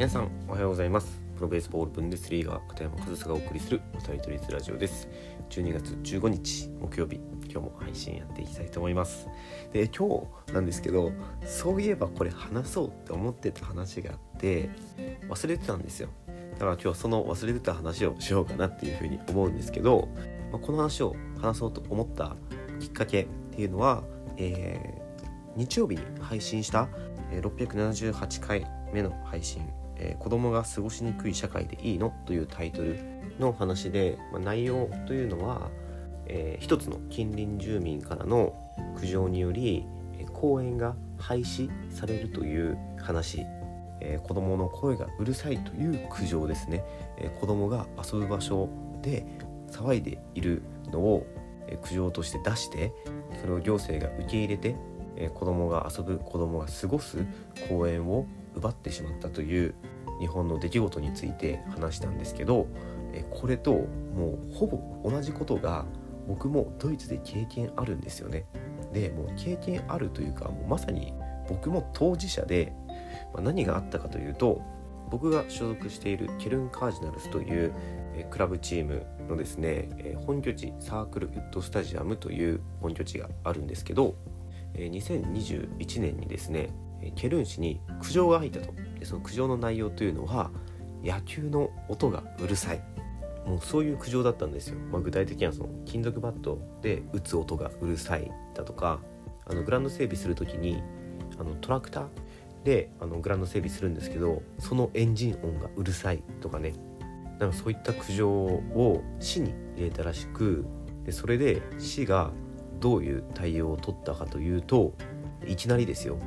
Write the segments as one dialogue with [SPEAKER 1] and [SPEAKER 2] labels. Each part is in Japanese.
[SPEAKER 1] 皆さんおはようございます。プロベースボールブンデスリーガ片山和沙がお送りするおさりとりラジオです。12月15日木曜日。今日も配信やっていきたいと思います。で今日なんですけどそういえばこれ話そうって思ってた話があって忘れてたんですよ。だから今日その忘れてた話をしようかなっていうふうに思うんですけど、まあ、この話を話そうと思ったきっかけっていうのは、えー、日曜日に配信した678回目の配信えー、子供が過ごしにくい社会でいいの？というタイトルの話で、まあ、内容というのは、えー、一つの近隣住民からの苦情により、え、公園が廃止されるという話、えー、子供の声がうるさいという苦情ですね、えー、子供が遊ぶ場所で騒いでいるのを、えー、苦情として出してそれを行政が受け入れて、えー、子供が遊ぶ子供が過ごす公園を奪ってしまったという日本の出来事について話したんですけどこれともうほぼ同じことが僕もドイツで経験あるんですよね。でもう経験あるというかもうまさに僕も当事者で、まあ、何があったかというと僕が所属しているケルンカージナルスというクラブチームのですね本拠地サークルウッドスタジアムという本拠地があるんですけど2021年にですねケルン市に苦情が入ったと。でその苦情の内容というのは野球の音がうるさい。もうそういう苦情だったんですよ、まあ、具体的にはその金属バットで打つ音がうるさいだとかあのグラウンド整備する時にあのトラクターであのグラウンド整備するんですけどそのエンジン音がうるさいとかね。なんかそういった苦情を市に入れたらしくでそれで市がどういう対応を取ったかというといきなりですよ。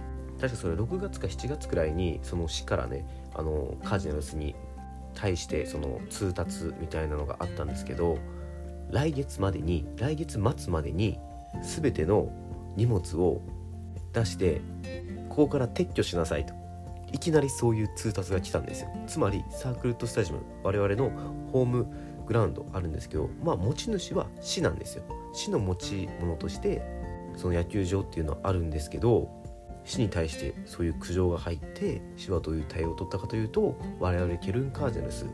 [SPEAKER 1] 確かそれ6月か7月くらいにその市からねあのカージナルスに対してその通達みたいなのがあったんですけど来月までに来月末までに全ての荷物を出してここから撤去しなさいと。いきなりそういう通達が来たんですよ。つまりサークルとスタジアム我々のホームグラウンドあるんですけどまあ持ち主は市なんですよ。市の持ち物としてその野球場っていうのはあるんですけど市に対してそういう苦情が入って市はどういう対応を取ったかというと我々ケルンカージェヌス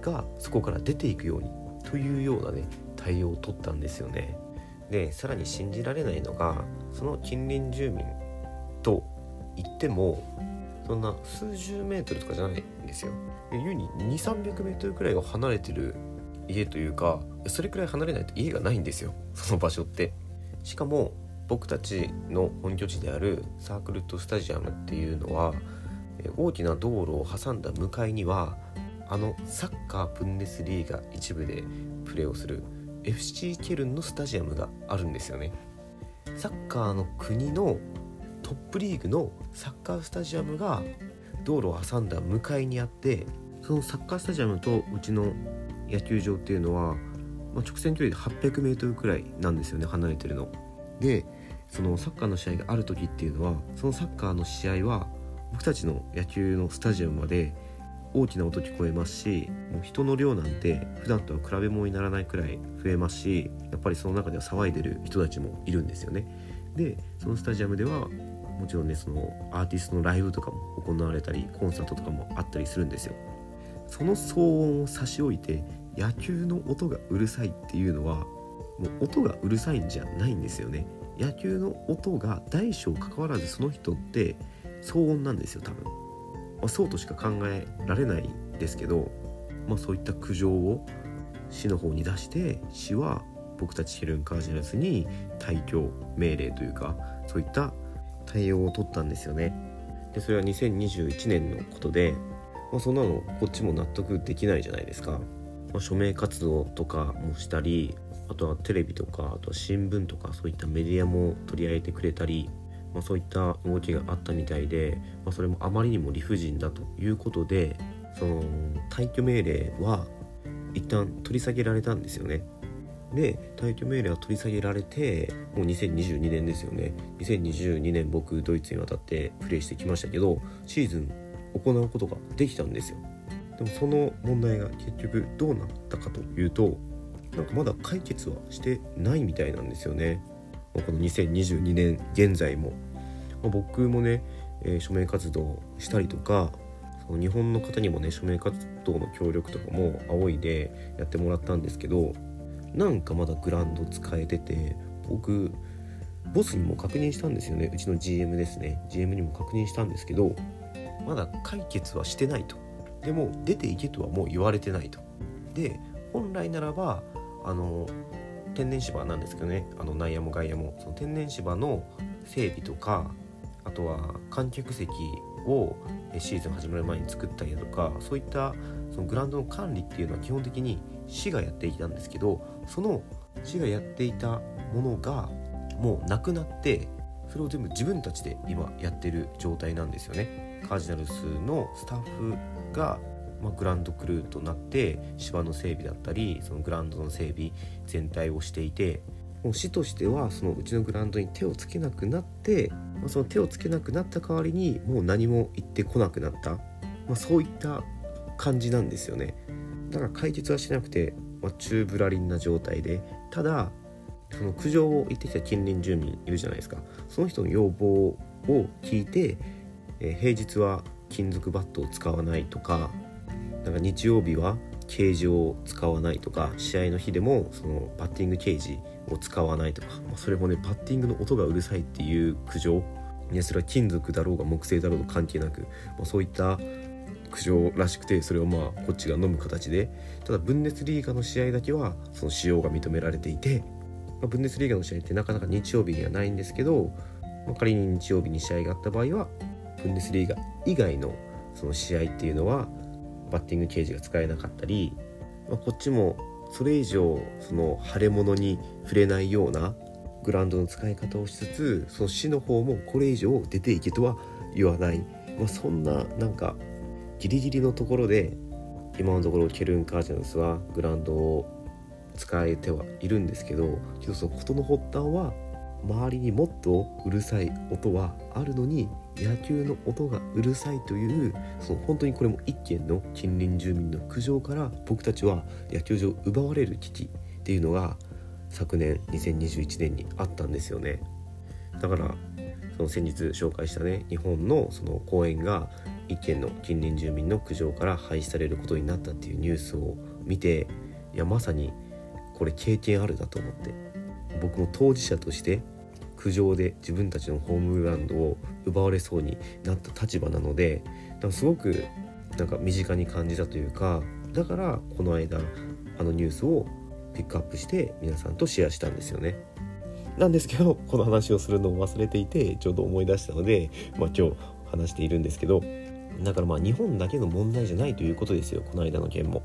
[SPEAKER 1] がそこから出ていくようにというようなね対応を取ったんですよね。でさらに信じられないのがその近隣住民と言ってもそんな数十メートルとかじゃないんですよ。優に2300メートルくらいが離れてる家というかそれくらい離れないと家がないんですよその場所って。しかも僕たちの本拠地であるサークルットスタジアムっていうのは大きな道路を挟んだ向かいにはあのサッカーブンデスリーガ一部でプレーをする FC ケルンのスタジアムがあるんですよねサッカーの国のトップリーグのサッカースタジアムが道路を挟んだ向かいにあってそのサッカースタジアムとうちの野球場っていうのは、まあ、直線距離で 800m くらいなんですよね離れてるの。でそのサッカーの試合がある時っていうのはそのサッカーの試合は僕たちの野球のスタジアムまで大きな音聞こえますしもう人の量なんて普段とは比べ物にならないくらい増えますしやっぱりその中では騒いでる人たちもいるんですよね。でそのスタジアムではもちろんねそのアーティストのライブとかも行われたりコンサートとかもあったりするんですよ。その騒音を差し置いて野球の音がうるさいっていうのはもう音がうるさいんじゃないんですよね。野球の音が大小関わらずその人って騒音なんですよ多分、まあ、そうとしか考えられないですけど、まあ、そういった苦情を市の方に出して市は僕たちヘルンカージナルスに退去命令というかそういった対応を取ったんですよね。でそれは2021年のことで、まあ、そんなのこっちも納得できないじゃないですか、まあ、署名活動とかもしたりあとはテレビとかあとは新聞とかそういったメディアも取り上げてくれたり、まあ、そういった動きがあったみたいで、まあ、それもあまりにも理不尽だということでその退去命令は一旦取り下げられたんですよね。で退去命令は取り下げられてもう2022年ですよね2022年僕ドイツに渡ってプレーしてきましたけどシーズン行うことができたんですよでもその問題が結局どうなったかというとなんかまだ解決はしてないみたいなんですよね。この2022年現在も、ま、僕もね、えー、署名活動したりとかその日本の方にもね署名活動の協力とかも仰いでやってもらったんですけどなんかまだグランド使えてて僕ボスにも確認したんですよね。うちの GM ですね。GM にも確認したんですけどまだ解決はしてないと。でも出ていけとはもう言われてないと。で本来ならばあの天然芝なんですけどねあの内野も外野もその天然芝の整備とかあとは観客席をシーズン始まる前に作ったりだとかそういったそのグラウンドの管理っていうのは基本的に市がやっていたんですけどその市がやっていたものがもうなくなってそれを全部自分たちで今やってる状態なんですよね。カージナルスのスタッフがまあ、グランドクルーとなって芝の整備だったりそのグラウンドの整備全体をしていてもう市としてはそのうちのグラウンドに手をつけなくなって、まあ、その手をつけなくなった代わりにもう何も言ってこなくなった、まあ、そういった感じなんですよね。だから解決はしなくて、まあ、宙ぶらりんな状態でただその苦情を言ってきた近隣住民いるじゃないですか。その人の要望を聞いて、えー、平日は金属バットを使わないとかなんか日曜日はケージを使わないとか試合の日でもそのバッティングケージを使わないとか、まあ、それもねバッティングの音がうるさいっていう苦情。いやそれは金属だろうが木製だろうが関係なく、まあ、そういった苦情らしくてそれをまあこっちが飲む形で。ただブンデスリーガの試合だけはその使用が認められていて、まあ、ブンデスリーガの試合ってなかなか日曜日にはないんですけど、まあ、仮に日曜日に試合があった場合はブンデスリーガ以外のその試合っていうのはバッティングケージが使えなかったり、まあ、こっちもそれ以上その腫れ物に触れないようなグラウンドの使い方をしつつその市の方もこれ以上出ていけとは言わない、まあ、そんななんかギリギリのところで今のところケルン・カージナルスはグラウンドを使えてはいるんですけどけどその事の発端は周りにもっとうるさい音はあるのに野球の音がうるさいというその本当にこれも一軒の近隣住民の苦情から僕たちは野球場を奪われる危機っていうのが昨年2021年にあったんですよね。だからその先日紹介したね日本のその公園が一軒の近隣住民の苦情から廃止されることになったっていうニュースを見ていやまさにこれ経験あるなと思って。僕も当事者として苦情で自分たちのホームグラウンドを奪われそうになった立場なのでだかすごくなんか身近に感じたというかだからこの間あのニュースをピックアップして皆さんとシェアしたんですよね。なんですけどこの話をするのを忘れていてちょうど思い出したので、まあ、今日話しているんですけどだからまあ日本だけの問題じゃないということですよこの間の件も。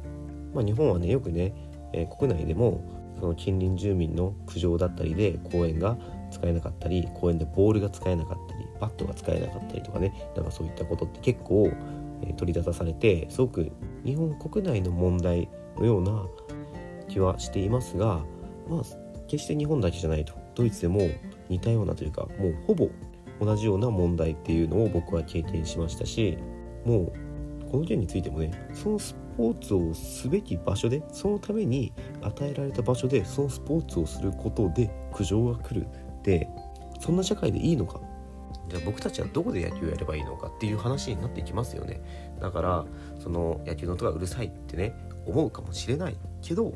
[SPEAKER 1] まあ、日本はねよくね、えー、国内でもその近隣住民の苦情だったりで公園が使えなかったり公園でボールが使えなかったりバットが使えなかったりとかね。なんかそういったことって結構、え、取り沙汰されてすごく日本国内の問題のような気はしていますがまあ決して日本だけじゃないと。ドイツでも似たようなというかもうほぼ同じような問題っていうのを僕は経験しましたしもうこの件についてもねそのスポーツをすべき場所でそのために与えられた場所でそのスポーツをすることで苦情が来る。ってそんな社会でいいのか？じゃあ僕たちはどこで野球をやればいいのかっていう話になっていきますよねだからその野球の音がうるさいってね思うかもしれないけど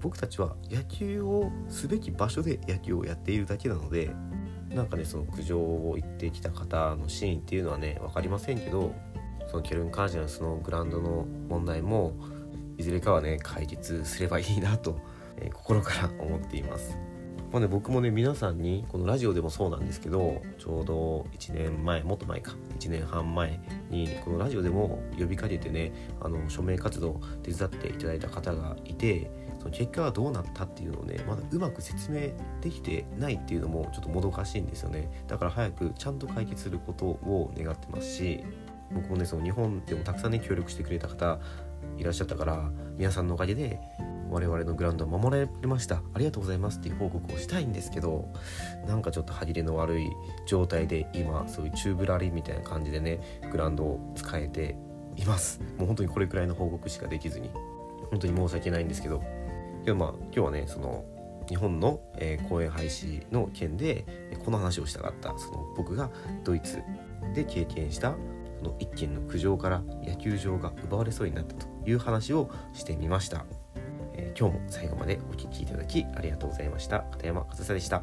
[SPEAKER 1] 僕たちは野球をすべき場所で野球をやっているだけなのでなんかねその苦情を言ってきた方のシーンっていうのはね分かりませんけどそのケルン・カージナルスのグラウンドの問題もいずれかはね解決すればいいなと、えー、心から思っています。まあね、僕もね皆さんにこのラジオでもそうなんですけどちょうど1年前もっと前か。1年半前にこのラジオでも呼びかけてねあの署名活動手伝っていただいた方がいてその結果がどうなったっていうのをねまだうまく説明できてないっていうのもちょっともどかしいんですよね。だから早くちゃんと解決することを願ってますし僕もねその日本でもたくさんね協力してくれた方いらっしゃったから皆さんのおかげで我々のグラウンドを守られました。ありがとうございますっていう報告をしたいんですけどなんかちょっと歯切れの悪い状態で今そういうチューブラリーみたいな感じでねグラウンドを使えています。もう本当にこれくらいの報告しかできずに。本当に申し訳ないんですけど。けどまあ今日はねその日本の、えー、公演廃止の件でこの話をしたかった。その僕がドイツで経験したその一件の苦情から野球場が奪われそうになったという話をしてみました、え、今日も最後までお聴きいただきありがとうございました。片山和沙でした。